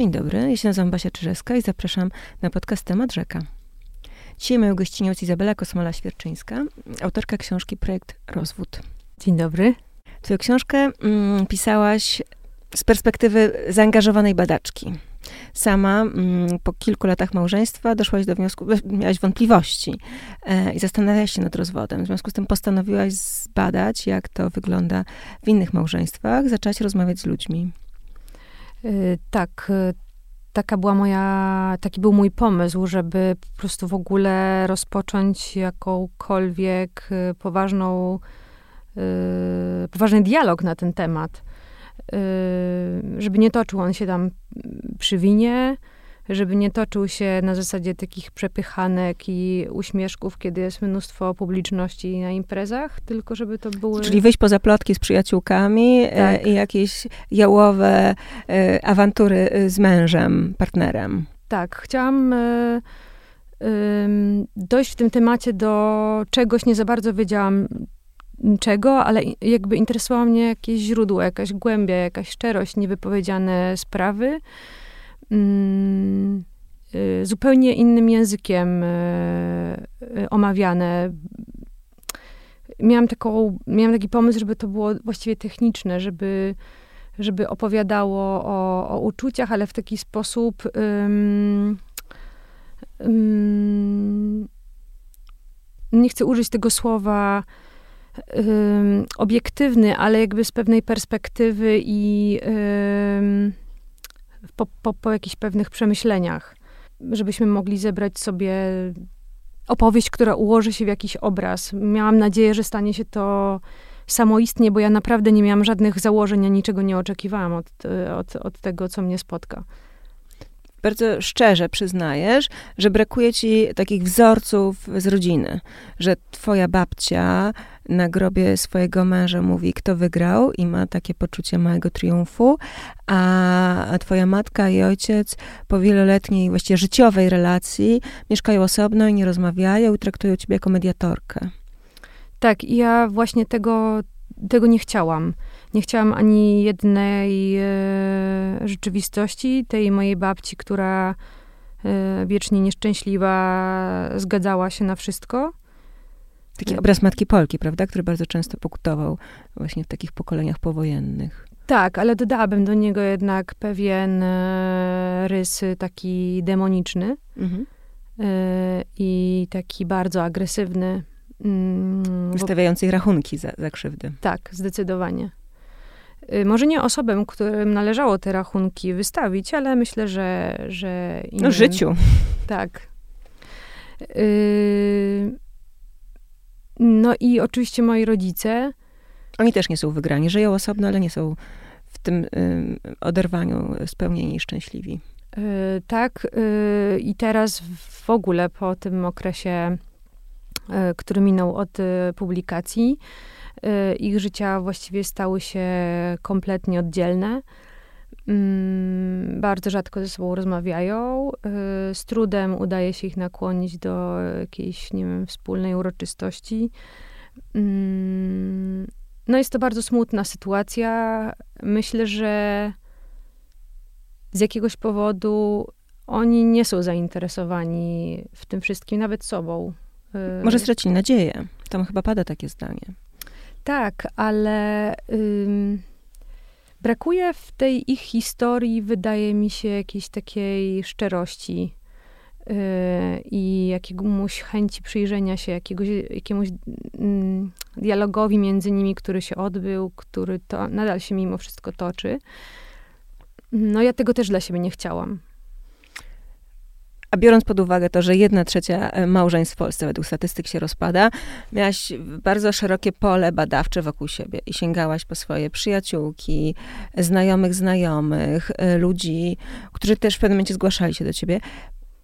Dzień dobry, ja się nazywam Basia Czyżewska i zapraszam na podcast Temat Rzeka. Dzisiaj moją gościnią jest Izabela Kosmola-Świerczyńska, autorka książki Projekt Rozwód. Dzień dobry. Twoją książkę mm, pisałaś z perspektywy zaangażowanej badaczki. Sama mm, po kilku latach małżeństwa doszłaś do wniosku, miałaś wątpliwości e, i zastanawiałaś się nad rozwodem. W związku z tym postanowiłaś zbadać, jak to wygląda w innych małżeństwach. Zaczęłaś rozmawiać z ludźmi. Y, tak, y, taka była moja, taki był mój pomysł, żeby po prostu w ogóle rozpocząć jakąkolwiek y, poważną, poważny dialog na ten temat. Żeby nie toczył on się tam przy winie, żeby nie toczył się na zasadzie takich przepychanek i uśmieszków, kiedy jest mnóstwo publiczności na imprezach, tylko żeby to były... Czyli wyjść poza plotki z przyjaciółkami e, tak. i jakieś jałowe e, awantury e, z mężem, partnerem. Tak, chciałam dojść w tym temacie do czegoś, nie za bardzo wiedziałam czego, ale jakby interesowało mnie jakieś źródło, jakaś głębia, jakaś szczerość, niewypowiedziane sprawy. Y, zupełnie innym językiem y, y, omawiane. Miałam, taką, miałam taki pomysł, żeby to było właściwie techniczne, żeby, żeby opowiadało o, o uczuciach, ale w taki sposób um, um, nie chcę użyć tego słowa um, obiektywny, ale jakby z pewnej perspektywy i po, po, po jakichś pewnych przemyśleniach, żebyśmy mogli zebrać sobie opowieść, która ułoży się w jakiś obraz. Miałam nadzieję, że stanie się to samoistnie, bo ja naprawdę nie miałam żadnych założeń, ani niczego nie oczekiwałam od, od, od tego, co mnie spotka bardzo szczerze przyznajesz, że brakuje ci takich wzorców z rodziny, że twoja babcia na grobie swojego męża mówi, kto wygrał i ma takie poczucie małego triumfu, a twoja matka i ojciec po wieloletniej, właściwie życiowej relacji mieszkają osobno i nie rozmawiają i traktują ciebie jako mediatorkę. Tak, i ja właśnie tego, tego nie chciałam. Nie chciałam ani jednej e, rzeczywistości, tej mojej babci, która e, wiecznie nieszczęśliwa, zgadzała się na wszystko. Taki obraz Matki Polki, prawda? Który bardzo często pokutował właśnie w takich pokoleniach powojennych. Tak, ale dodałabym do niego jednak pewien e, rys taki demoniczny mhm. e, i taki bardzo agresywny. Mm, Wystawiający bo... rachunki za, za krzywdy. Tak, zdecydowanie. Może nie osobom, którym należało te rachunki wystawić, ale myślę, że, że innym. No, życiu. Tak. No i oczywiście moi rodzice. Oni też nie są wygrani. Żyją osobno, ale nie są w tym oderwaniu spełnieni i szczęśliwi. Y, tak. I teraz w ogóle po tym okresie, który minął od publikacji, Y, ich życia właściwie stały się kompletnie oddzielne. Mm, bardzo rzadko ze sobą rozmawiają. Y, z trudem udaje się ich nakłonić do jakiejś, nie wiem, wspólnej uroczystości. Mm, no jest to bardzo smutna sytuacja. Myślę, że z jakiegoś powodu oni nie są zainteresowani w tym wszystkim, nawet sobą. Y, Może stracili nadzieję. Tam chyba pada takie zdanie. Tak, ale ym, brakuje w tej ich historii, wydaje mi się, jakiejś takiej szczerości yy, i jakiegoś chęci przyjrzenia się jakiegoś, jakiemuś yy, dialogowi między nimi, który się odbył, który to nadal się mimo wszystko toczy. No ja tego też dla siebie nie chciałam. A biorąc pod uwagę to, że jedna trzecia e, małżeństw w Polsce według statystyk się rozpada, miałaś bardzo szerokie pole badawcze wokół siebie i sięgałaś po swoje przyjaciółki, znajomych znajomych, e, ludzi, którzy też w pewnym momencie zgłaszali się do ciebie.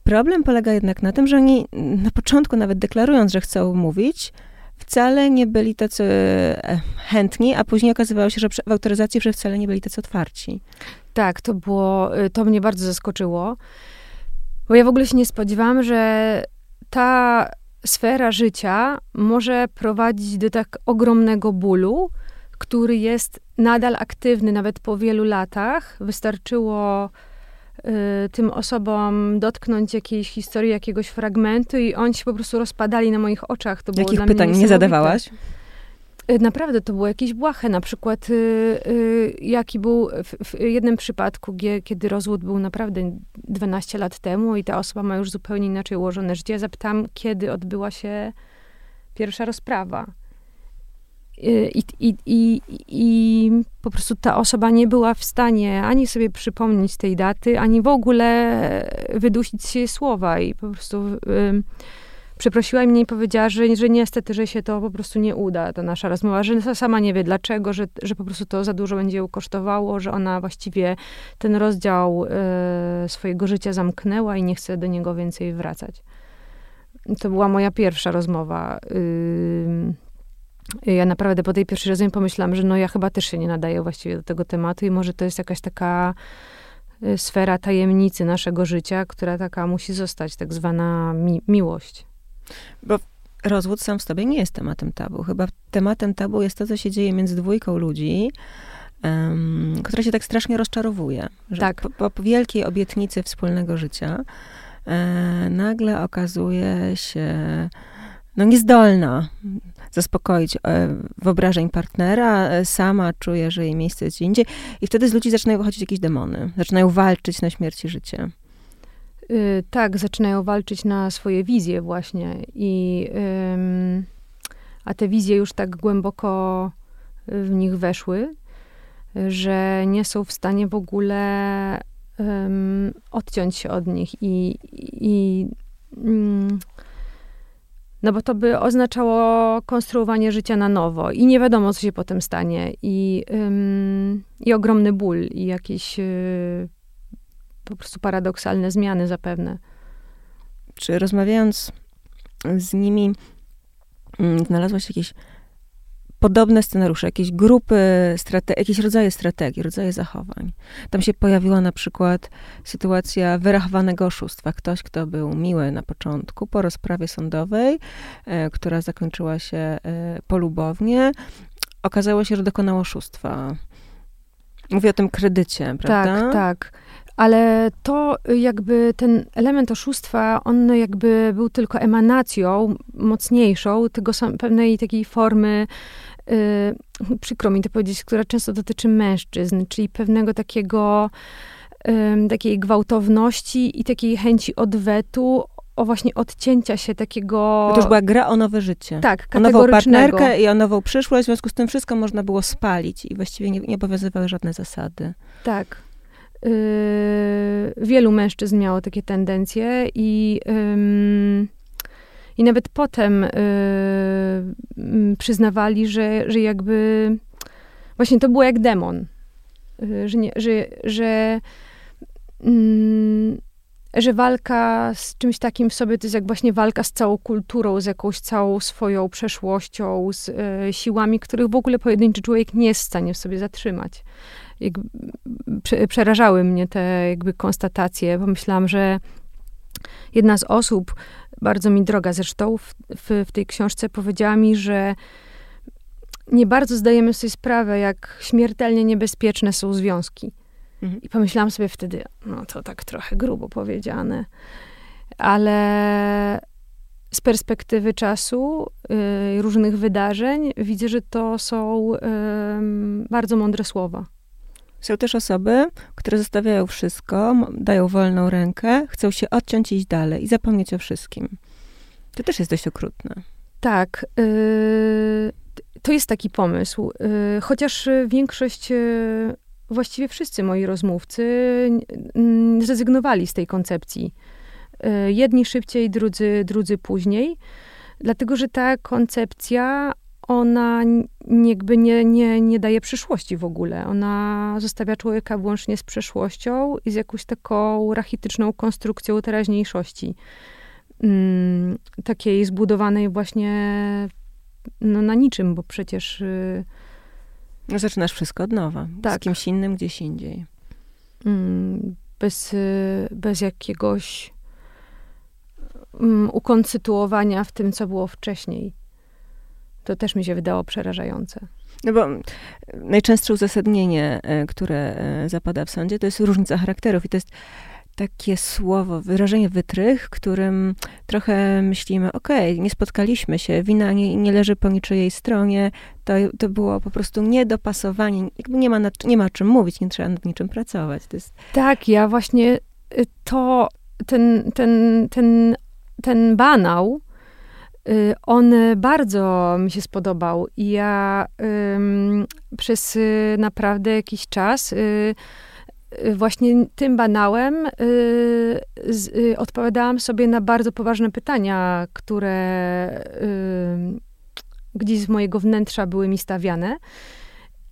Problem polega jednak na tym, że oni na początku nawet deklarując, że chcą mówić, wcale nie byli tacy e, chętni, a później okazywało się, że w autoryzacji, że wcale nie byli tacy otwarci. Tak, to było, y, to mnie bardzo zaskoczyło. Bo ja w ogóle się nie spodziewałam, że ta sfera życia może prowadzić do tak ogromnego bólu, który jest nadal aktywny nawet po wielu latach. Wystarczyło y, tym osobom dotknąć jakiejś historii, jakiegoś fragmentu i oni się po prostu rozpadali na moich oczach. To Jakich pytań nie zadawałaś? Y, naprawdę to było jakieś błahe. Na przykład, y, y, jaki był w, w, jednym przypadku, gie, kiedy rozwód był naprawdę 12 lat temu i ta osoba ma już zupełnie inaczej ułożone życie. Ja zapytałam, kiedy odbyła się pierwsza rozprawa. I, i, i, I po prostu ta osoba nie była w stanie ani sobie przypomnieć tej daty, ani w ogóle wydusić się słowa. I po prostu przeprosiła mnie i powiedziała, że, że niestety, że się to po prostu nie uda, ta nasza rozmowa, że sama nie wie dlaczego, że, że po prostu to za dużo będzie ją kosztowało, że ona właściwie ten rozdział e, swojego życia zamknęła i nie chce do niego więcej wracać. To była moja pierwsza rozmowa. ja naprawdę po tej pierwszej rozmowie pomyślałam, że no ja chyba też się nie nadaję właściwie do tego tematu i może to jest jakaś taka y, sfera tajemnicy naszego życia, która taka musi zostać, tak zwana mi miłość. Bo rozwód sam w sobie nie jest tematem tabu. Chyba tematem tabu jest to, co się dzieje między dwójką ludzi, um, która się tak strasznie rozczarowuje. Że tak. Po, po wielkiej obietnicy wspólnego życia e, nagle okazuje się no, niezdolna zaspokoić e, wyobrażeń partnera, e, sama czuje, że jej miejsce jest gdzie indziej i wtedy z ludzi zaczynają wychodzić jakieś demony. Zaczynają walczyć na śmierć i życie. Y, tak, zaczynają walczyć na swoje wizje właśnie. I, a te wizje już tak głęboko w nich weszły, że nie są w stanie w ogóle odciąć się od nich i, i mm, no bo to by oznaczało konstruowanie życia na nowo i nie wiadomo, co się potem stanie. I, i ogromny ból i jakieś y, po prostu paradoksalne zmiany zapewne. Czy rozmawiając z nimi, mm, znalazłaś jakieś podobne scenariusze, jakieś grupy, strate- jakieś rodzaje strategii, rodzaje zachowań. Tam się pojawiła na przykład sytuacja wyrachowanego oszustwa. Ktoś, kto był miły na początku, po rozprawie sądowej, e, która zakończyła się e, polubownie, okazało się, że dokonał oszustwa. Mówię o tym kredycie, prawda? Tak, tak ale to jakby ten element oszustwa, on jakby był tylko emanacją mocniejszą tego sam, pewnej takiej formy, yy, przykro mi to powiedzieć, która często dotyczy mężczyzn, czyli pewnego takiego, yy, takiej gwałtowności i takiej chęci odwetu, o właśnie odcięcia się takiego... To już była gra o nowe życie. Tak, O nową partnerkę i o nową przyszłość, w związku z tym wszystko można było spalić i właściwie nie, nie obowiązywały żadne zasady. Tak. Yy, wielu mężczyzn miało takie tendencje i, i nawet potem yy, przyznawali, że, że jakby właśnie to było jak demon. Yy, że, nie, że, że, że walka z czymś takim w sobie to jest jak właśnie walka z całą kulturą, z jakąś całą swoją przeszłością, z siłami, których w ogóle pojedynczy człowiek nie jest w stanie w sobie zatrzymać jakby, przerażały mnie te jakby konstatacje. Pomyślałam, że jedna z osób, bardzo mi droga zresztą, w, w, w tej książce powiedziała mi, że nie bardzo zdajemy sobie sprawę, jak śmiertelnie niebezpieczne są związki. Mhm. I pomyślałam sobie wtedy, no to tak trochę grubo powiedziane, ale z perspektywy czasu, y, różnych wydarzeń, widzę, że to są y, bardzo mądre słowa. Są też osoby, które zostawiają wszystko, dają wolną rękę, chcą się odciąć i iść dalej i zapomnieć o wszystkim. To też jest dość okrutne. Tak. Yy, to jest taki pomysł. Yy, chociaż większość, yy, właściwie wszyscy moi rozmówcy zrezygnowali z tej koncepcji. Y, jedni szybciej, drudzy, drudzy później. Dlatego, że ta koncepcja ona jakby nie, nie, nie daje przyszłości w ogóle. Ona zostawia człowieka wyłącznie z przeszłością i z jakąś taką rachityczną konstrukcją teraźniejszości. Mm, takiej zbudowanej właśnie no, na niczym, bo przecież... Yy, no, zaczynasz wszystko od nowa. Tak. Z kimś innym gdzieś indziej. Mm, bez, y, bez jakiegoś um, ukonstytuowania w tym, co było wcześniej. To też mi się wydało przerażające. No bo najczęstsze uzasadnienie, e, które e, zapada w sądzie, to jest różnica charakterów i to jest takie słowo, wyrażenie wytrych, którym trochę myślimy, okej, okay, nie spotkaliśmy się, wina nie, nie leży po niczyjej stronie, to, to było po prostu niedopasowanie, jakby nie ma, nad, nie ma o czym mówić, nie trzeba nad niczym pracować. Jest... Tak, ja właśnie y, to, ten, ten, ten, ten banał, on bardzo mi się spodobał i ja ym, przez y, naprawdę jakiś czas y, Y, właśnie tym banałem y, z, y, odpowiadałam sobie na bardzo poważne pytania, które y, gdzieś z mojego wnętrza były mi stawiane.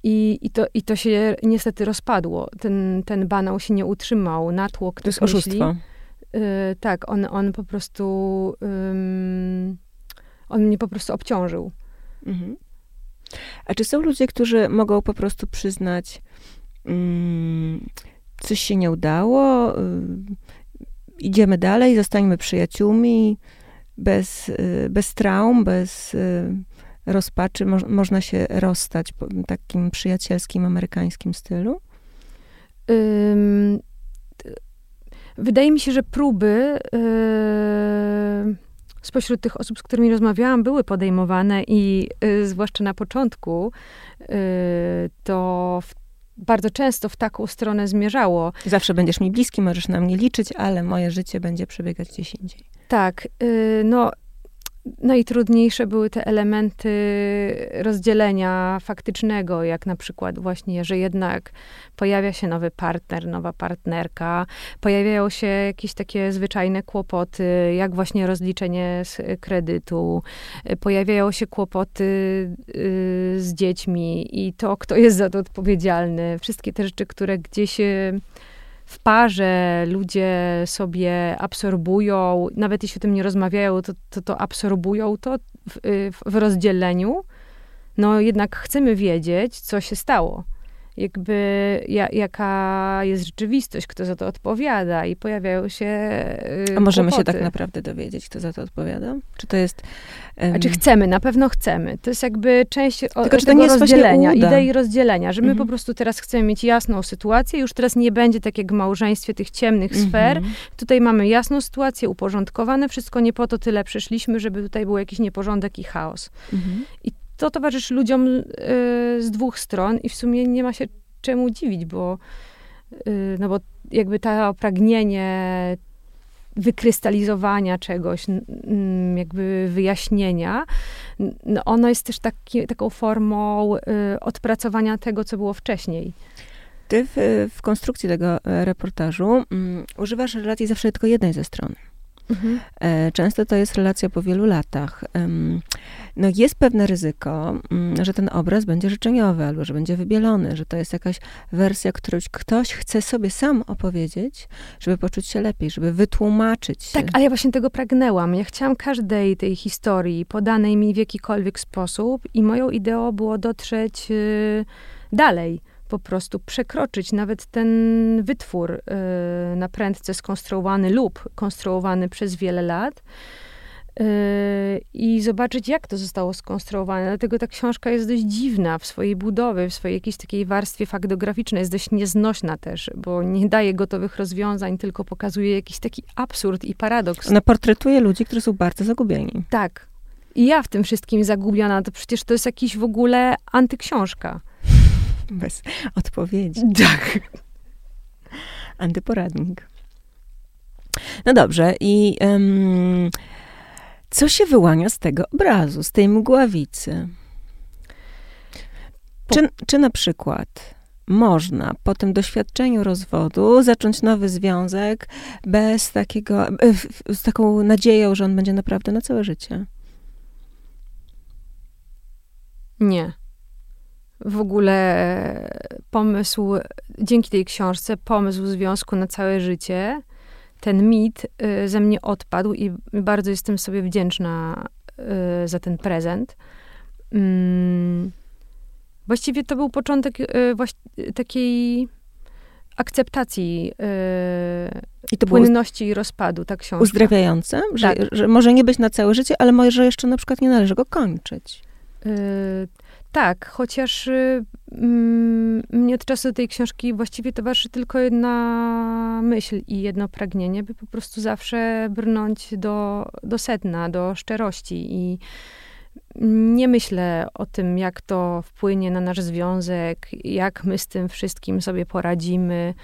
I, i, to, I to się niestety rozpadło. Ten, ten banał się nie utrzymał. Natłok To jest myśli, oszustwo. Y, tak, on, on po prostu on mnie po prostu obciążył. Mhm. A czy są ludzie, którzy mogą po prostu przyznać, mm, coś się nie udało, y, idziemy dalej, zostańmy przyjaciółmi, bez, y, bez traum, bez y, rozpaczy, mo można się rozstać w takim przyjacielskim, amerykańskim stylu? wydaje mi się, że próby yy, spośród tych osób, z którymi rozmawiałam, były podejmowane i yy, zwłaszcza na początku, yy, to w bardzo często w taką stronę zmierzało. Zawsze będziesz mi bliski, możesz na mnie liczyć, ale moje życie będzie przebiegać gdzieś indziej. Tak. Yy, no, najtrudniejsze były te elementy rozdzielenia faktycznego, jak na przykład właśnie, że jednak pojawia się nowy partner, nowa partnerka, pojawiają się jakieś takie zwyczajne kłopoty, jak właśnie rozliczenie z kredytu, pojawiają się kłopoty y, z dziećmi i to, kto jest za to odpowiedzialny. Wszystkie te rzeczy, które gdzieś y, w parze ludzie sobie absorbują, nawet jeśli o tym nie rozmawiają, to to, to absorbują to w, w rozdzieleniu. No jednak chcemy wiedzieć, co się stało jakby ja, jaka jest rzeczywistość, kto za to odpowiada i pojawiają się yy, A możemy kłopoty. się tak naprawdę dowiedzieć, kto za to odpowiada? Czy to jest... Um... A czy chcemy? Na pewno chcemy. To jest jakby część Tylko, czy to nie rozdzielenia, idei rozdzielenia, że my mhm. po prostu teraz chcemy mieć jasną sytuację, już teraz nie będzie tak jak w małżeństwie tych ciemnych mhm. sfer. Tutaj mamy jasną sytuację, uporządkowane wszystko, nie po to tyle przyszliśmy, żeby tutaj był jakiś nieporządek i chaos. Mhm. I to towarzyszy ludziom y, z dwóch stron i w sumie nie ma się czemu dziwić, bo, y, no bo jakby to pragnienie wykrystalizowania czegoś, jakby wyjaśnienia, no ono jest też taki, taką formą y, odpracowania tego, co było wcześniej. Ty w, w konstrukcji tego e, reportażu um, używasz relacji zawsze tylko jednej ze stron. Mhm. E, często to jest relacja po wielu latach. No jest pewne ryzyko, mm, że ten obraz będzie życzeniowy, albo że będzie wybielony, że to jest jakaś wersja, którą ktoś chce sobie sam opowiedzieć, żeby poczuć się lepiej, żeby wytłumaczyć. Tak, ale ja właśnie tego pragnęłam. Ja chciałam każdej tej historii podanej mi w jakikolwiek sposób i moją ideą było dotrzeć yy, dalej po prostu przekroczyć nawet ten wytwór y, na prędce skonstruowany lub konstruowany przez wiele lat y, i zobaczyć, jak to zostało skonstruowane. Dlatego ta książka jest dość dziwna w swojej budowie, w swojej jakiejś takiej warstwie faktograficznej. Jest dość nieznośna też, bo nie daje gotowych rozwiązań, tylko pokazuje jakiś taki absurd i paradoks. Ona portretuje ludzi, którzy są bardzo zagubieni. Tak. I ja w tym wszystkim zagubiona, to przecież to jest jakiś w ogóle antyksiążka. Bez odpowiedzi. Tak. Antyporadnik. No dobrze, i um, co się wyłania z tego obrazu, z tej mgławicy? Po... Czy, czy na przykład można po tym doświadczeniu rozwodu zacząć nowy związek bez takiego, e, z taką nadzieją, że on będzie naprawdę na całe życie? Nie w ogóle pomysł, dzięki tej książce, pomysł związku na całe życie, ten mit y, ze mnie odpadł i bardzo jestem sobie wdzięczna y, za ten prezent. Mm, właściwie to był początek y, takiej akceptacji I to płynności i rozpadu, ta książka. Uzdrawiające? Że, tak. że może nie być na całe życie, ale może jeszcze na przykład nie należy go kończyć. Tak, chociaż y, mm, mnie od czasu tej książki właściwie towarzyszy tylko jedna myśl i jedno pragnienie, by po prostu zawsze brnąć do, do sedna, do szczerości i nie myślę o tym, jak to wpłynie na nasz związek, jak my z tym wszystkim sobie poradzimy.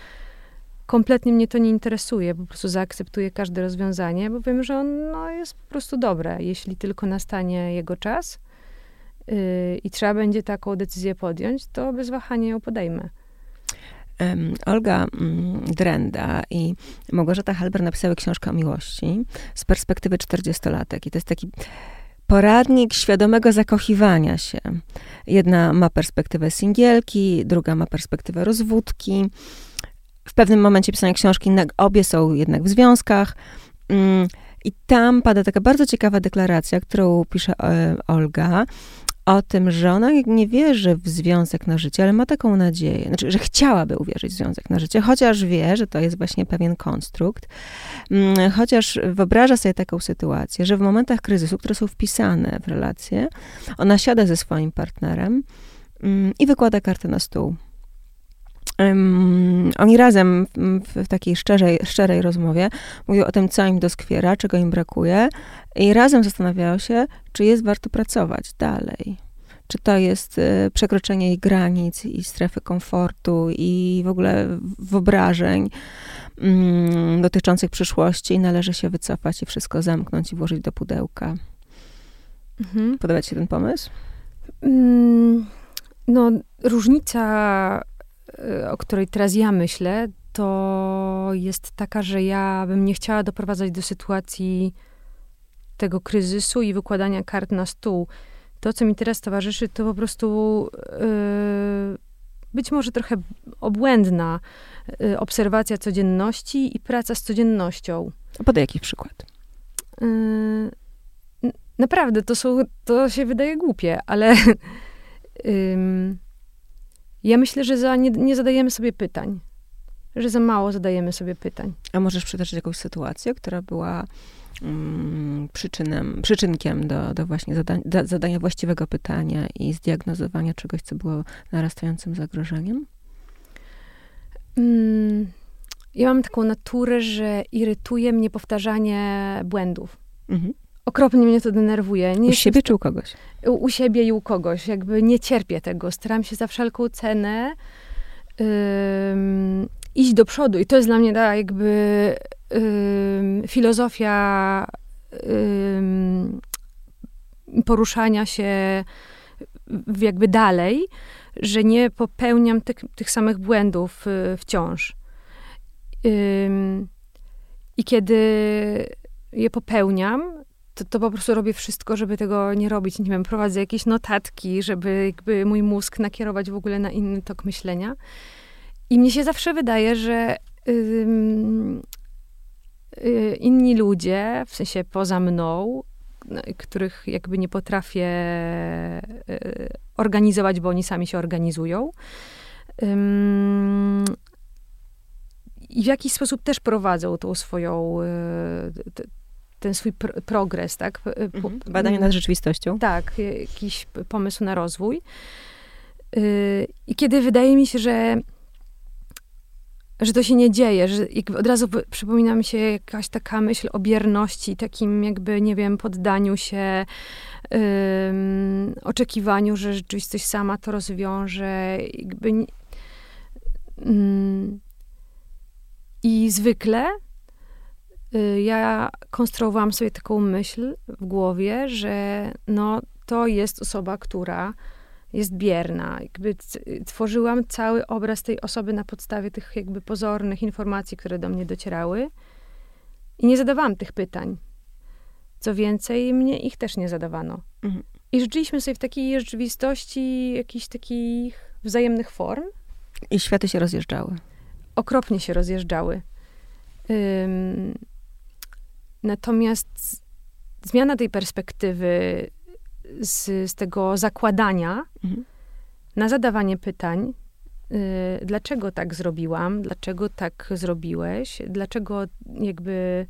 Kompletnie mnie to nie interesuje, po prostu zaakceptuję każde rozwiązanie, bo wiem, że ono no, jest po prostu dobre, jeśli tylko nastanie jego czas i trzeba będzie taką decyzję podjąć, to bez wahania ją podejmę. Olga mm, Drenda i Małgorzata Halber napisały książkę o miłości z perspektywy 40-latek. I to jest taki poradnik świadomego zakochiwania się. Jedna ma perspektywę singielki, druga ma perspektywę rozwódki. W pewnym momencie pisania książki obie są jednak w związkach. Mm, I tam pada taka bardzo ciekawa deklaracja, którą pisze e, Olga, o tym, że ona nie wierzy w związek na życie, ale ma taką nadzieję, znaczy, że chciałaby uwierzyć w związek na życie, chociaż wie, że to jest właśnie pewien konstrukt, mm, chociaż wyobraża sobie taką sytuację, że w momentach kryzysu, które są wpisane w relacje, ona siada ze swoim partnerem mm, i wykłada kartę na stół. Um, oni razem w, takiej szczerej, szczerej rozmowie mówią o tym, co im doskwiera, czego im brakuje, i razem zastanawiają się, czy jest warto pracować dalej. Czy to jest y, przekroczenie ich granic i strefy komfortu i w ogóle wyobrażeń mm, dotyczących przyszłości i należy się wycofać i wszystko zamknąć i włożyć do pudełka. Mhm. Podoba ci się ten pomysł? Mm, no, różnica, o której teraz ja myślę, to jest taka, że ja bym nie chciała doprowadzać do sytuacji tego kryzysu i wykładania kart na stół. To, co mi teraz towarzyszy, to po prostu yy, być może trochę obłędna yy, obserwacja codzienności i praca z codziennością. A podaj jakiś przykład. Yy, naprawdę, to, są, to się wydaje głupie, ale ja myślę, że za, nie, nie zadajemy sobie pytań. Że za mało zadajemy sobie pytań. A możesz przytoczyć jakąś sytuację, która była Mm, przyczynem, przyczynkiem do, do właśnie zadań, zadania właściwego pytania i zdiagnozowania czegoś, co było narastającym zagrożeniem? Mm, ja mam taką naturę, że irytuje mnie powtarzanie błędów. Mhm. Okropnie mnie to denerwuje. Nie u siebie czy u kogoś? U, u, siebie i u kogoś. Jakby nie cierpię tego. Staram się za wszelką cenę iść do przodu. I to jest dla mnie ta jakby filozofia poruszania się jakby dalej, że nie popełniam tych, tych samych błędów y, wciąż. I kiedy je popełniam, to, to po prostu robię wszystko, żeby tego nie robić. Nie wiem, prowadzę jakieś notatki, żeby jakby mój mózg nakierować w ogóle na inny tok myślenia. I mnie się zawsze wydaje, że Y, inni ludzie, w sensie poza mną, no, których jakby nie potrafię y, organizować, bo oni sami się organizują. I w jakiś sposób też prowadzą tą swoją, y, ten swój progres, tak? Mhm. Badanie nad rzeczywistością. Tak, jakiś pomysł na rozwój. I kiedy wydaje mi się, że że to się nie dzieje, że od razu przypomina mi się jakaś taka myśl o bierności, takim jakby, nie wiem, poddaniu się, oczekiwaniu, że rzeczywistość sama to rozwiąże. Jakby, um, I zwykle y, ja konstruowałam sobie taką myśl w głowie, że no, to jest osoba, która jest bierna. Jakby tworzyłam cały obraz tej osoby na podstawie tych jakby pozornych informacji, które do mnie docierały. I nie zadawałam tych pytań. Co więcej, mnie ich też nie zadawano. Mhm. I żyliśmy sobie w takiej rzeczywistości jakichś takich wzajemnych form. I światy się rozjeżdżały. Okropnie się rozjeżdżały. Um, natomiast zmiana tej perspektywy z, z tego zakładania mhm. na zadawanie pytań, y, dlaczego tak zrobiłam, dlaczego tak zrobiłeś, dlaczego jakby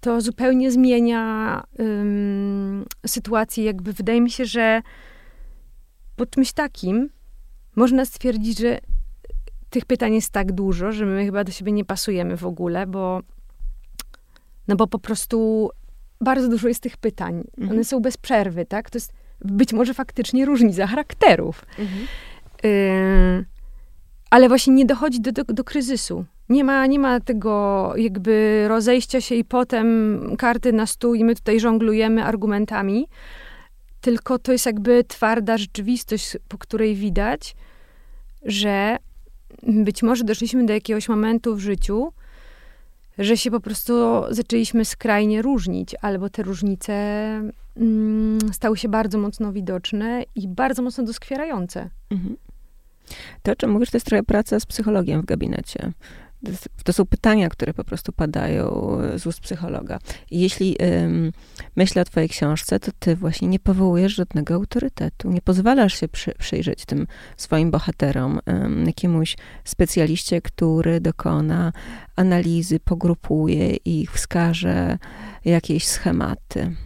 to zupełnie zmienia ym, sytuację. Jakby wydaje mi się, że po czymś takim można stwierdzić, że tych pytań jest tak dużo, że my chyba do siebie nie pasujemy w ogóle, bo no bo po prostu bardzo dużo jest tych pytań. Mhm. One są bez przerwy, tak? To jest być może faktycznie różnica charakterów. Mhm. Y ale właśnie nie dochodzi do, do, do, kryzysu. Nie ma, nie ma tego jakby rozejścia się i potem karty na stół i my tutaj żonglujemy argumentami, tylko to jest jakby twarda rzeczywistość, po której widać, że być może doszliśmy do jakiegoś momentu w życiu, że się po prostu zaczęliśmy skrajnie różnić, albo te różnice mm, stały się bardzo mocno widoczne i bardzo mocno doskwierające. Mhm. To, o czym mówisz, to jest trochę praca z psychologiem w gabinecie. To są pytania, które po prostu padają z ust psychologa. I jeśli ym, myślę o twojej książce, to ty właśnie nie powołujesz żadnego autorytetu. Nie pozwalasz się przy, przyjrzeć tym swoim bohaterom, ym, jakiemuś specjaliście, który dokona analizy, pogrupuje ich, wskaże jakieś schematy.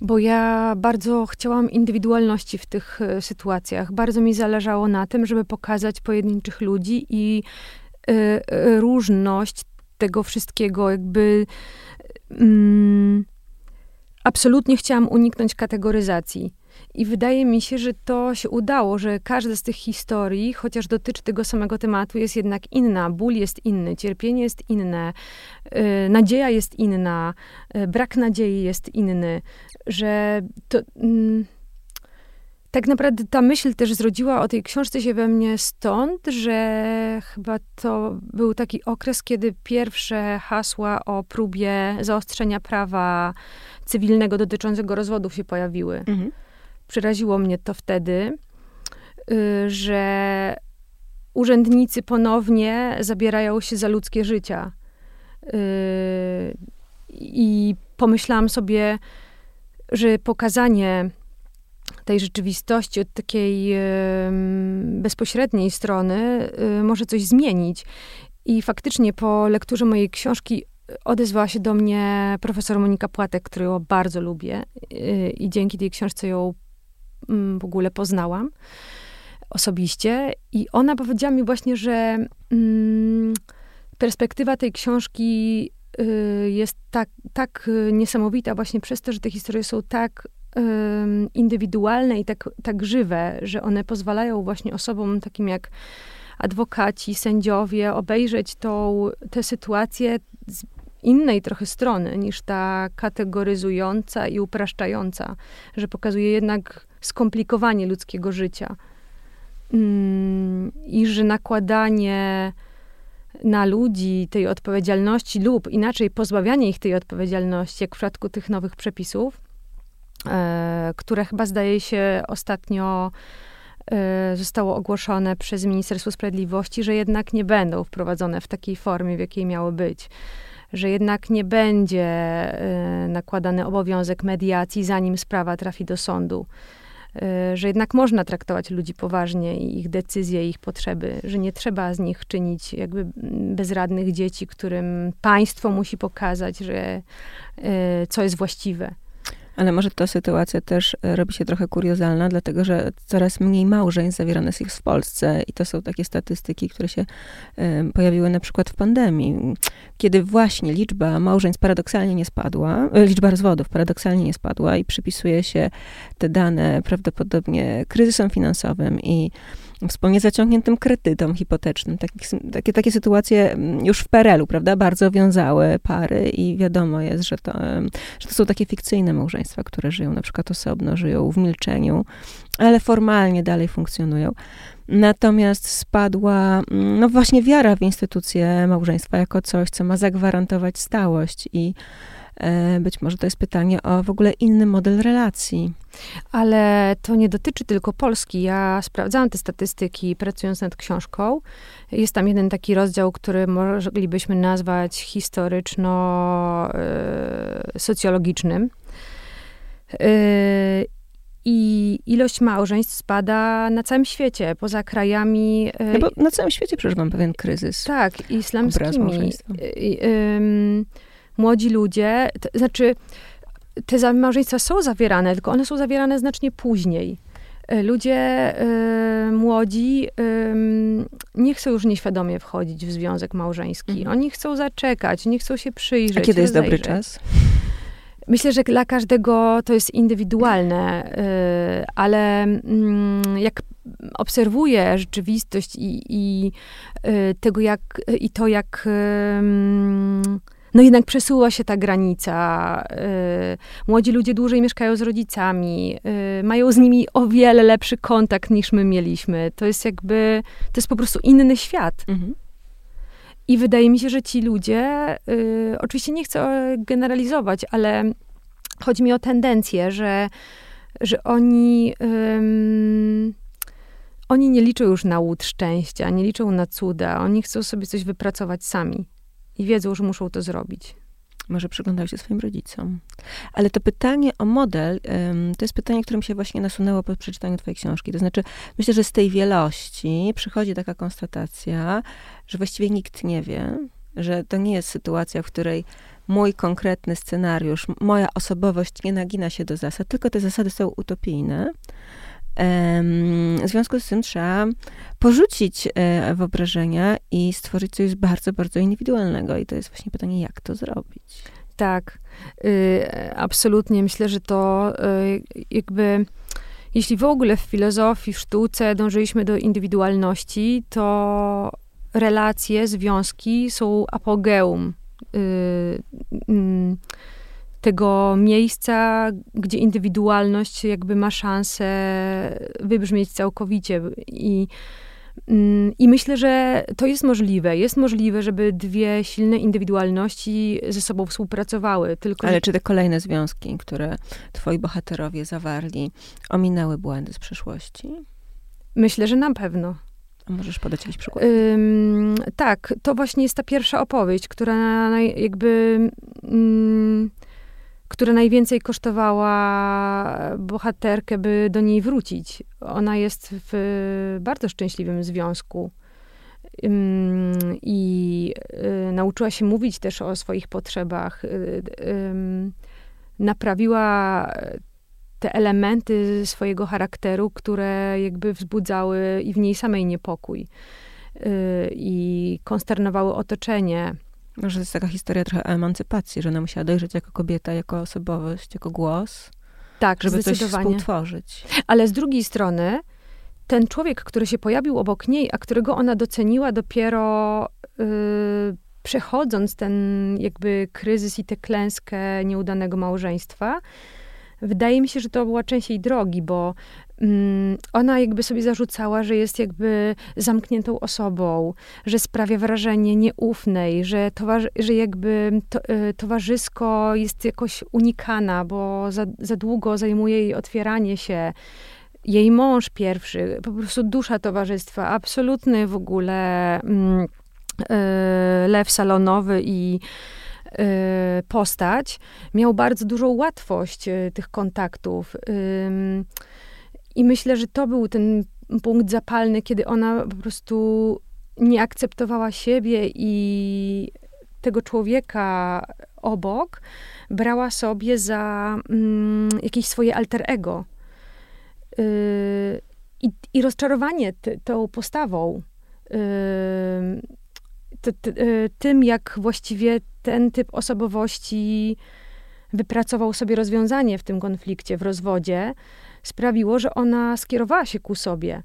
Bo ja bardzo chciałam indywidualności w tych e, sytuacjach. Bardzo mi zależało na tym, żeby pokazać pojedynczych ludzi i różność tego wszystkiego, jakby. Mm, absolutnie chciałam uniknąć kategoryzacji. I wydaje mi się, że to się udało, że każda z tych historii, chociaż dotyczy tego samego tematu, jest jednak inna. Ból jest inny, cierpienie jest inne, yy, nadzieja jest inna, brak nadziei jest inny, że to. Yy, tak naprawdę ta myśl też zrodziła o tej książce się we mnie stąd, że chyba to był taki okres, kiedy pierwsze hasła o próbie zaostrzenia prawa cywilnego dotyczącego rozwodów się pojawiły. Mhm przeraziło mnie to wtedy, y, że urzędnicy ponownie zabierają się za ludzkie życia. Y, I pomyślałam sobie, że pokazanie tej rzeczywistości od takiej bezpośredniej strony y, może coś zmienić. I faktycznie po lekturze mojej książki odezwała się do mnie profesor Monika Płatek, którą bardzo lubię i dzięki tej książce ją Mm, w ogóle poznałam osobiście. I ona powiedziała mi właśnie, że mm, perspektywa tej książki y, jest tak, tak niesamowita właśnie przez to, że te historie są tak y, indywidualne i tak, tak żywe, że one pozwalają właśnie osobom takim jak adwokaci, sędziowie obejrzeć tą, tę sytuację z innej trochę strony niż ta kategoryzująca i upraszczająca, że pokazuje jednak skomplikowanie ludzkiego życia. Mm, I że nakładanie na ludzi tej odpowiedzialności lub inaczej pozbawianie ich tej odpowiedzialności, jak w przypadku tych nowych przepisów, które chyba zdaje się ostatnio e, zostało ogłoszone przez Ministerstwo Sprawiedliwości, że jednak nie będą wprowadzone w takiej formie, w jakiej miały być że jednak nie będzie y, nakładany obowiązek mediacji, zanim sprawa trafi do sądu. Że jednak można traktować ludzi poważnie i ich decyzje, ich potrzeby, że nie trzeba z nich czynić jakby bezradnych dzieci, którym państwo musi pokazać, że co jest właściwe. Ale może ta sytuacja też e, robi się trochę kuriozalna, dlatego że coraz mniej małżeństw zawieranych jest w Polsce i to są takie statystyki, które się y, pojawiły na przykład w pandemii, kiedy właśnie liczba małżeństw paradoksalnie nie spadła, e, liczba rozwodów paradoksalnie nie spadła i przypisuje się te dane prawdopodobnie kryzysom finansowym i wspólnie zaciągniętym kredytom hipotecznym. Takie, takie, takie sytuacje mm, już w PRL-u, prawda, bardzo wiązały pary i wiadomo jest, że to, że to są takie fikcyjne małżeństwa, które żyją na przykład osobno, żyją w milczeniu, ale formalnie dalej funkcjonują. Natomiast spadła, mm, no właśnie wiara w instytucję małżeństwa jako coś, co ma zagwarantować stałość i być może to jest pytanie o w ogóle inny model relacji. Ale to nie dotyczy tylko Polski. Ja sprawdzałam te statystyki pracując nad książką. Jest tam jeden taki rozdział, który moglibyśmy nazwać historyczno-socjologicznym. E, I ilość małżeństw spada na całym świecie, poza krajami. E, no bo na całym świecie przeżywam pewien kryzys. Tak, islamskimi młodzi ludzie, to znaczy te małżeństwa są zawierane, tylko one są zawierane znacznie później. E, ludzie y, młodzi y, nie chcą już nieświadomie wchodzić w związek małżeński. Mhm. Oni chcą zaczekać, nie chcą się przyjrzeć. A kiedy jest dobry czas? Myślę, że dla każdego to jest indywidualne, y, ale mm, jak obserwuję rzeczywistość i, i tego, jak i to, jak no jednak przesuwa się ta granica. Y, młodzi ludzie dłużej mieszkają z rodzicami, y, mają z nimi o wiele lepszy kontakt niż my mieliśmy. To jest jakby, to jest po prostu inny świat. Mhm. I wydaje mi się, że ci ludzie, y, oczywiście nie chcę generalizować, ale chodzi mi o tendencję, że, że oni. oni nie liczą już na łód szczęścia, nie liczą na cuda. Oni chcą sobie coś wypracować sami i wiedzą, że muszą to zrobić. Może przyglądają się swoim rodzicom. Ale to pytanie o model, to jest pytanie, które mi się właśnie nasunęło po przeczytaniu twojej książki. To znaczy, myślę, że z tej wielości przychodzi taka konstatacja, że właściwie nikt nie wie, że to nie jest sytuacja, w której mój konkretny scenariusz, moja osobowość nie nagina się do zasad, tylko te zasady są utopijne. W związku z tym trzeba porzucić e, wyobrażenia i stworzyć coś bardzo, bardzo indywidualnego. I to jest właśnie pytanie, jak to zrobić. Tak, y, absolutnie. Myślę, że to y, jakby, jeśli w ogóle w filozofii, w sztuce dążyliśmy do indywidualności, to relacje, związki są apogeum y, tego miejsca, gdzie indywidualność jakby ma szansę wybrzmieć całkowicie. I, mm, I myślę, że to jest możliwe. Jest możliwe, żeby dwie silne indywidualności ze sobą współpracowały. Tylko, Ale czy te kolejne związki, które twoi bohaterowie zawarli, ominęły błędy z przeszłości? Myślę, że na pewno. A możesz podać jakiś przykład? Ym, tak, to właśnie jest ta pierwsza opowieść, która jakby. Ym, która najwięcej kosztowała bohaterkę, by do niej wrócić. Ona jest w bardzo szczęśliwym związku. I y, nauczyła się mówić też o swoich potrzebach. Y, naprawiła te elementy swojego charakteru, które jakby wzbudzały i w niej samej niepokój. Y, I konsternowały otoczenie może to jest taka historia trochę emancypacji, że ona musiała dojrzeć jako kobieta, jako osobowość, jako głos. Tak, żeby coś współtworzyć. Ale z drugiej strony, ten człowiek, który się pojawił obok niej, a którego ona doceniła dopiero yy, przechodząc ten jakby kryzys i tę klęskę nieudanego małżeństwa, wydaje mi się, że to była część jej drogi, bo ona jakby sobie zarzucała, że jest jakby zamkniętą osobą, że sprawia wrażenie nieufnej, że, że jakby to, y, towarzysko jest jakoś unikana, bo za, za długo zajmuje jej otwieranie się. Jej mąż pierwszy, po prostu dusza towarzystwa, absolutny w ogóle mm, y, lew salonowy i y, postać, miał bardzo dużą łatwość tych kontaktów. I myślę, że to był ten punkt zapalny, kiedy ona po prostu nie akceptowała siebie i tego człowieka obok, brała sobie za mm, jakieś swoje alter ego. Yy, i, I rozczarowanie ty, tą postawą, yy, ty, ty, tym, jak właściwie ten typ osobowości wypracował sobie rozwiązanie w tym konflikcie, w rozwodzie, sprawiło, że ona skierowała się ku sobie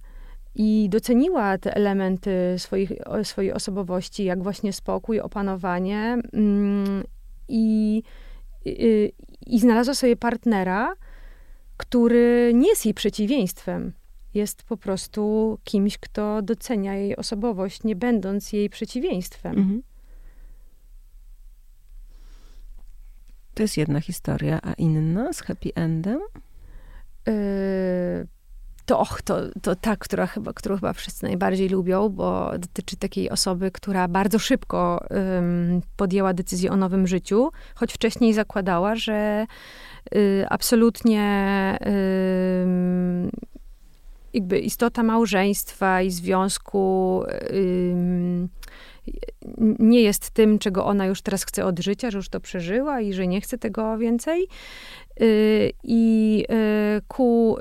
i doceniła te elementy swoich, swojej osobowości, jak właśnie spokój, opanowanie mm, i, i, i znalazła sobie partnera, który nie jest jej przeciwieństwem. Jest po prostu kimś, kto docenia jej osobowość, nie będąc jej przeciwieństwem. Mhm. To jest jedna historia, a inna z happy endem? Yy, to, och, to, to ta, która chyba, którą chyba wszyscy najbardziej lubią, bo dotyczy takiej osoby, która bardzo szybko um, podjęła decyzję o nowym życiu, choć wcześniej zakładała, że y, absolutnie y, jakby istota małżeństwa i związku y, nie jest tym, czego ona już teraz chce od życia, że już to przeżyła i że nie chce tego więcej. Y, I y, ku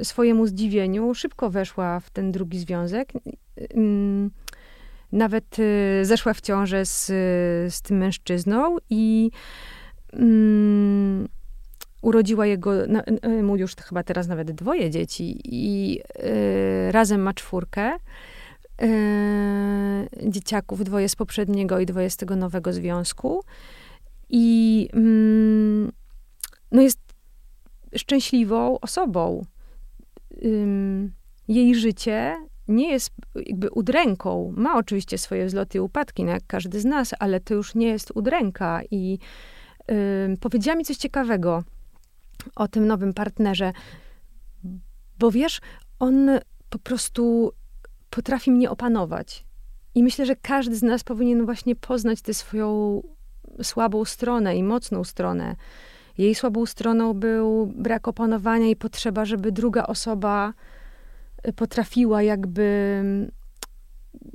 y, swojemu zdziwieniu szybko weszła w ten drugi związek. Nawet zeszła w ciążę z, z tym mężczyzną i um, urodziła jego, mu już chyba teraz nawet dwoje dzieci i razem ma czwórkę. dzieciaków, dwoje z poprzedniego i dwoje z tego nowego związku. I mm, no jest szczęśliwą osobą. jej życie nie jest jakby udręką. Ma oczywiście swoje wzloty i upadki, no jak każdy z nas, ale to już nie jest udręka. I powiedziała mi coś ciekawego o tym nowym partnerze, bo wiesz, on po prostu potrafi mnie opanować. I myślę, że każdy z nas powinien właśnie poznać tę swoją słabą stronę i mocną stronę. Jej słabą stroną był brak opanowania i potrzeba, żeby druga osoba y, potrafiła jakby mm,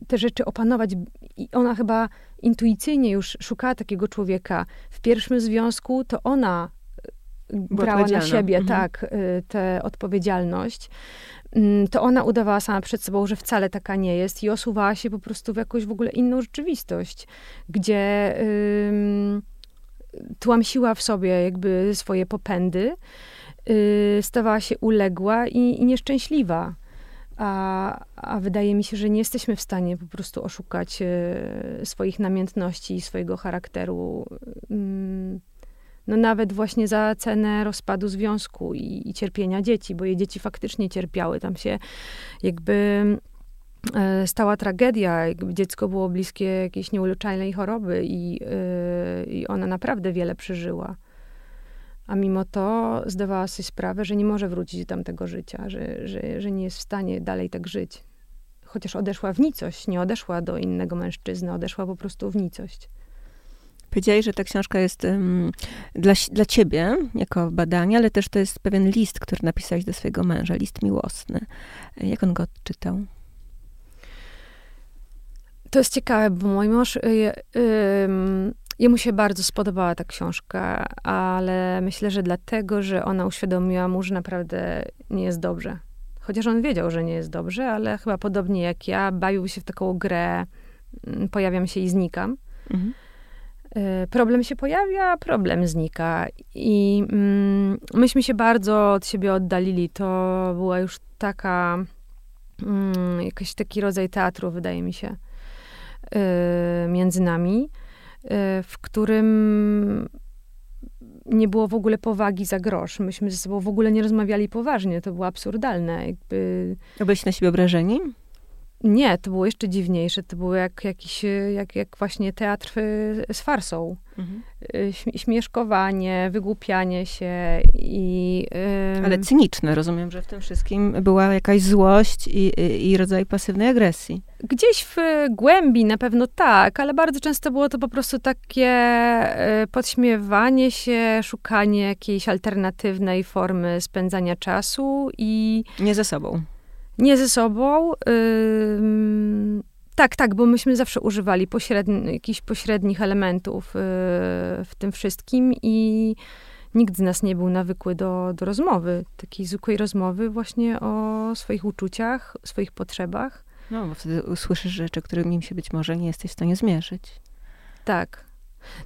te rzeczy opanować. I ona chyba intuicyjnie już szukała takiego człowieka. W pierwszym związku to ona y, brała na siebie mhm. tak y, tę odpowiedzialność. Mm, to ona udawała sama przed sobą, że wcale taka nie jest i osuwała się po prostu w jakąś w ogóle inną rzeczywistość, gdzie tłamsiła w sobie jakby swoje popędy, yy, stawała się uległa i, i nieszczęśliwa. A, a, wydaje mi się, że nie jesteśmy w stanie po prostu oszukać y, swoich namiętności i swojego charakteru. Y, no nawet właśnie za cenę rozpadu związku i, i, cierpienia dzieci, bo jej dzieci faktycznie cierpiały. Tam się jakby stała tragedia, dziecko było bliskie jakiejś nieuleczalnej choroby i, yy, i ona naprawdę wiele przeżyła. A mimo to zdawała sobie sprawę, że nie może wrócić do tamtego życia, że, że, że nie jest w stanie dalej tak żyć. Chociaż odeszła w nicość, nie odeszła do innego mężczyzny, odeszła po prostu w nicość. Powiedziałeś, że ta książka jest um, dla, dla ciebie, jako badanie, ale też to jest pewien list, który napisałeś do swojego męża, list miłosny. Jak on go odczytał? To jest ciekawe, bo mój mąż, y, y, jemu się bardzo spodobała ta książka, ale myślę, że dlatego, że ona uświadomiła mu, że naprawdę nie jest dobrze. Chociaż on wiedział, że nie jest dobrze, ale chyba podobnie jak ja, bawił się w taką grę, mm, pojawiam się i znikam. Mhm. Y, problem się pojawia, problem znika. I mm, myśmy się bardzo od siebie oddalili. To była już taka, mm, jakiś taki rodzaj teatru, wydaje mi się. Y, między nami, y, w którym nie było w ogóle powagi za grosz. Myśmy ze sobą w ogóle nie rozmawiali poważnie. To było absurdalne. Jakby... Byliście na siebie obrażeni? Nie, to było jeszcze dziwniejsze. To było jak jakiś, jak, jak właśnie teatr z farsą. Mhm. Śmieszkowanie, wygłupianie się i... Ale cyniczne. Rozumiem, że w tym wszystkim była jakaś złość i, i, i rodzaj pasywnej agresji. Gdzieś w głębi na pewno tak, ale bardzo często było to po prostu takie y, podśmiewanie się, szukanie jakiejś alternatywnej formy spędzania czasu i... Nie ze sobą nie ze sobą. Yy, tak, tak, bo myśmy zawsze używali pośredni, jakichś pośrednich elementów yy, w tym wszystkim i nikt z nas nie był nawykły do, do rozmowy, takiej zwykłej rozmowy właśnie o swoich uczuciach, swoich potrzebach. No, bo wtedy usłyszysz rzeczy, którymi się być może nie jesteś w stanie zmierzyć. Tak,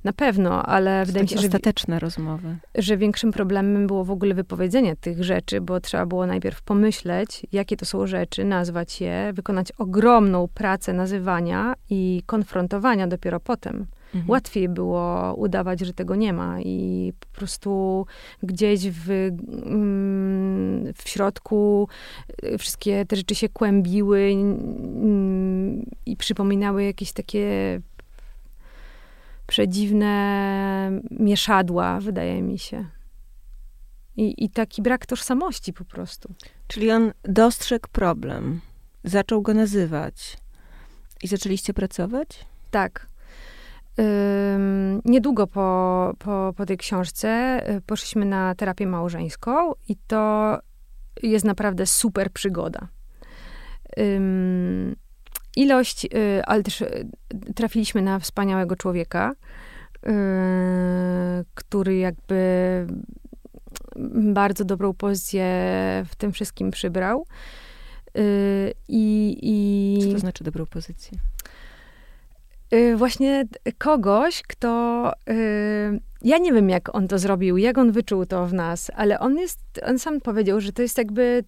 na pewno, ale wydaje mi się, że... ostateczne rozmowy. Że większym problemem było w ogóle wypowiedzenie tych rzeczy, bo trzeba było najpierw pomyśleć, jakie to są rzeczy, nazwać je, wykonać ogromną pracę nazywania i konfrontowania dopiero potem. Mhm. Łatwiej było udawać, że tego nie ma i po prostu gdzieś w, mm, w środku y, wszystkie te rzeczy się kłębiły i przypominały jakieś takie przedziwne mieszadła, wydaje mi się. I, I taki brak tożsamości po prostu. Czyli on dostrzegł problem, zaczął go nazywać i zaczęliście pracować? Tak. Ym, niedługo po, po, po tej książce y, poszliśmy na terapię małżeńską i to jest naprawdę super przygoda. Ym, ilość, y, ale też y, trafiliśmy na wspaniałego człowieka, y, który jakby bardzo dobrą pozycję w tym wszystkim przybrał. I, i... Co to znaczy dobrą pozycję? Właśnie kogoś, kto. Ja nie wiem, jak on to zrobił, jak on wyczuł to w nas, ale on jest. On sam powiedział, że to jest jakby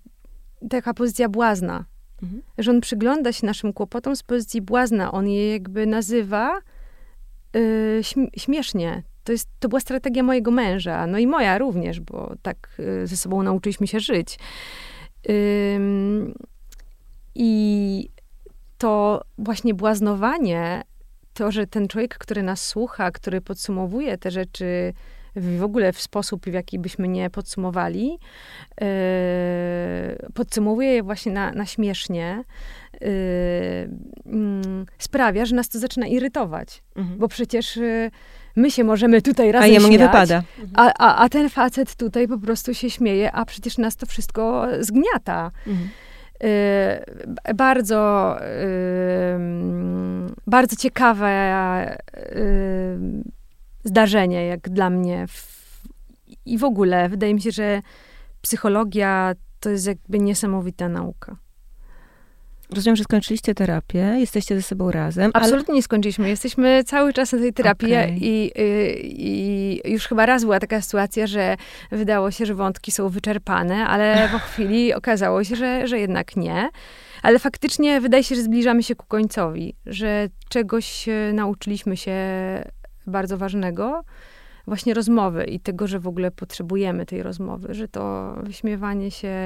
taka pozycja błazna. Mhm. Że on przygląda się naszym kłopotom z pozycji błazna. On je jakby nazywa yy, śmiesznie. To, jest, to była strategia mojego męża, no i moja również, bo tak yy, ze sobą nauczyliśmy się żyć. Yy, I to właśnie błaznowanie, to, że ten człowiek, który nas słucha, który podsumowuje te rzeczy w ogóle w sposób, w jaki byśmy nie podsumowali, yy, podsumowuje je właśnie na, na śmiesznie, yy, yy, sprawia, że nas to zaczyna irytować. Mhm. Bo przecież yy, my się możemy tutaj razem A jemu śmiać, nie wypada. A, a, a, ten facet tutaj po prostu się śmieje, a przecież nas to wszystko zgniata. Mhm. Bardzo, bardzo ciekawe yy, zdarzenie, jak dla mnie. I w ogóle wydaje mi się, że psychologia to jest jakby niesamowita nauka. Rozumiem, że skończyliście terapię, jesteście ze sobą razem. Absolutnie ale... nie skończyliśmy. Jesteśmy cały czas na tej terapii okay. i, i, i, już chyba raz była taka sytuacja, że wydało się, że wątki są wyczerpane, ale po chwili okazało się, że, że jednak nie. Ale faktycznie wydaje się, że zbliżamy się ku końcowi, że czegoś e, nauczyliśmy się bardzo ważnego, właśnie rozmowy i tego, że w ogóle potrzebujemy tej rozmowy, że to wyśmiewanie się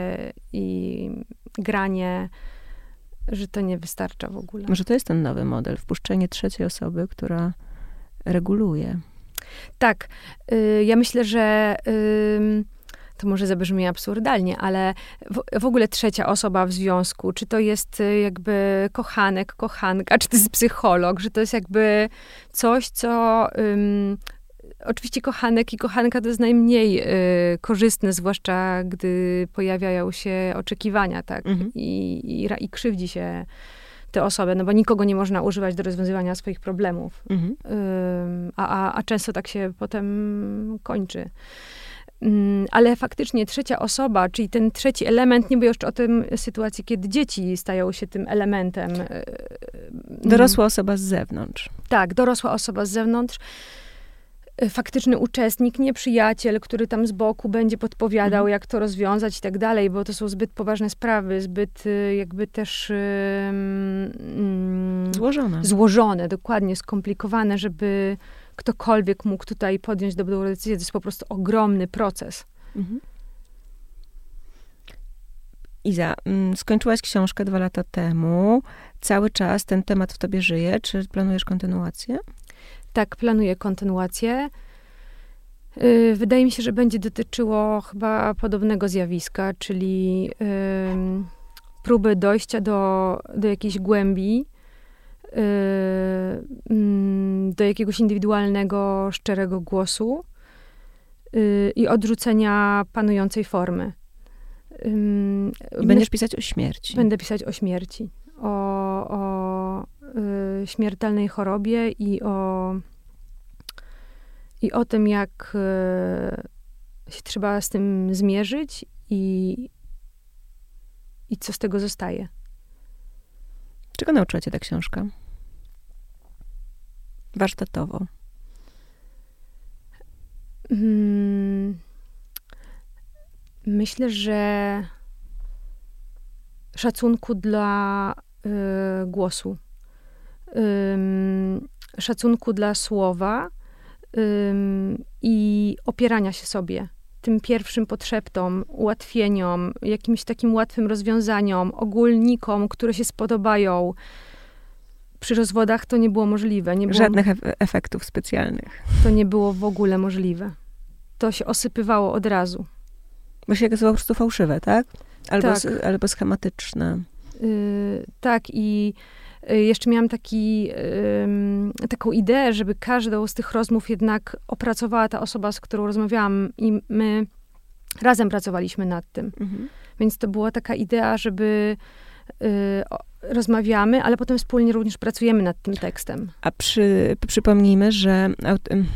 i granie, że to nie wystarcza w ogóle. Może to jest ten nowy model, wpuszczenie trzeciej osoby, która reguluje. Tak. Y, ja myślę, że to może zabrzmi absurdalnie, ale w, w, ogóle trzecia osoba w związku, czy to jest y, jakby kochanek, kochanka, czy to jest psycholog, że to jest jakby coś, co Oczywiście kochanek i kochanka to jest najmniej y, korzystne, zwłaszcza gdy pojawiają się oczekiwania, tak? Mhm. I, i, I krzywdzi się te osoby, no bo nikogo nie można używać do rozwiązywania swoich problemów. Mhm. Y, a, a, a często tak się potem kończy. Mm, ale faktycznie trzecia osoba, czyli ten trzeci element, nie mówię jeszcze o tym sytuacji, kiedy dzieci stają się tym elementem. Y, dorosła osoba z zewnątrz. Tak, dorosła osoba z zewnątrz. Y, faktyczny uczestnik, nie przyjaciel, który tam z boku będzie podpowiadał, mhm. jak to rozwiązać i tak dalej, bo to są zbyt poważne sprawy, zbyt y, jakby też mm, złożone. Złożone, dokładnie, skomplikowane, żeby ktokolwiek mógł tutaj podjąć dobrą decyzję. To jest po prostu ogromny proces. Mhm. Iza, mm, skończyłaś książkę dwa lata temu. Cały czas ten temat w tobie żyje. Czy planujesz kontynuację? Tak, planuję kontynuację. Y, wydaje mi się, że będzie dotyczyło chyba podobnego zjawiska, czyli próby dojścia do, do jakiejś głębi, do jakiegoś indywidualnego, szczerego głosu y, i odrzucenia panującej formy. I będziesz pisać o śmierci. Będę pisać o śmierci, o, o y, śmiertelnej chorobie i o, i o tym, jak y, się trzeba z tym zmierzyć i, i co z tego zostaje. Czego nauczyła cię ta książka? Warsztatowo. Hmm, myślę, że szacunku dla y, głosu szacunku dla słowa i opierania się sobie tym pierwszym potrzeptom, ułatwieniom, jakimś takim łatwym rozwiązaniom, ogólnikom, które się spodobają. Przy rozwodach to nie było możliwe. Nie było, Żadnych efektów specjalnych. To nie było w ogóle możliwe. To się osypywało od razu. Bo się okazało po prostu fałszywe, tak? Albo, tak. albo schematyczne. Yy, tak i Y, jeszcze miałam taki, taką ideę, żeby każdą z tych rozmów jednak opracowała ta osoba, z którą rozmawiałam i my razem pracowaliśmy nad tym. Mhm. Więc to była taka idea, żeby Y, rozmawiamy, ale potem wspólnie również pracujemy nad tym tekstem. A przy, przypomnijmy, że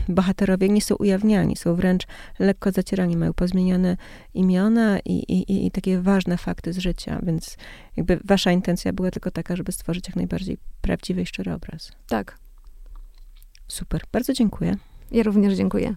bohaterowie nie są ujawniani, są wręcz lekko zacierani, mają pozmieniane imiona i, i, i takie ważne fakty z życia, więc jakby wasza intencja była tylko taka, żeby stworzyć jak najbardziej prawdziwy i szczery obraz. Tak. Super, bardzo dziękuję. Ja również dziękuję.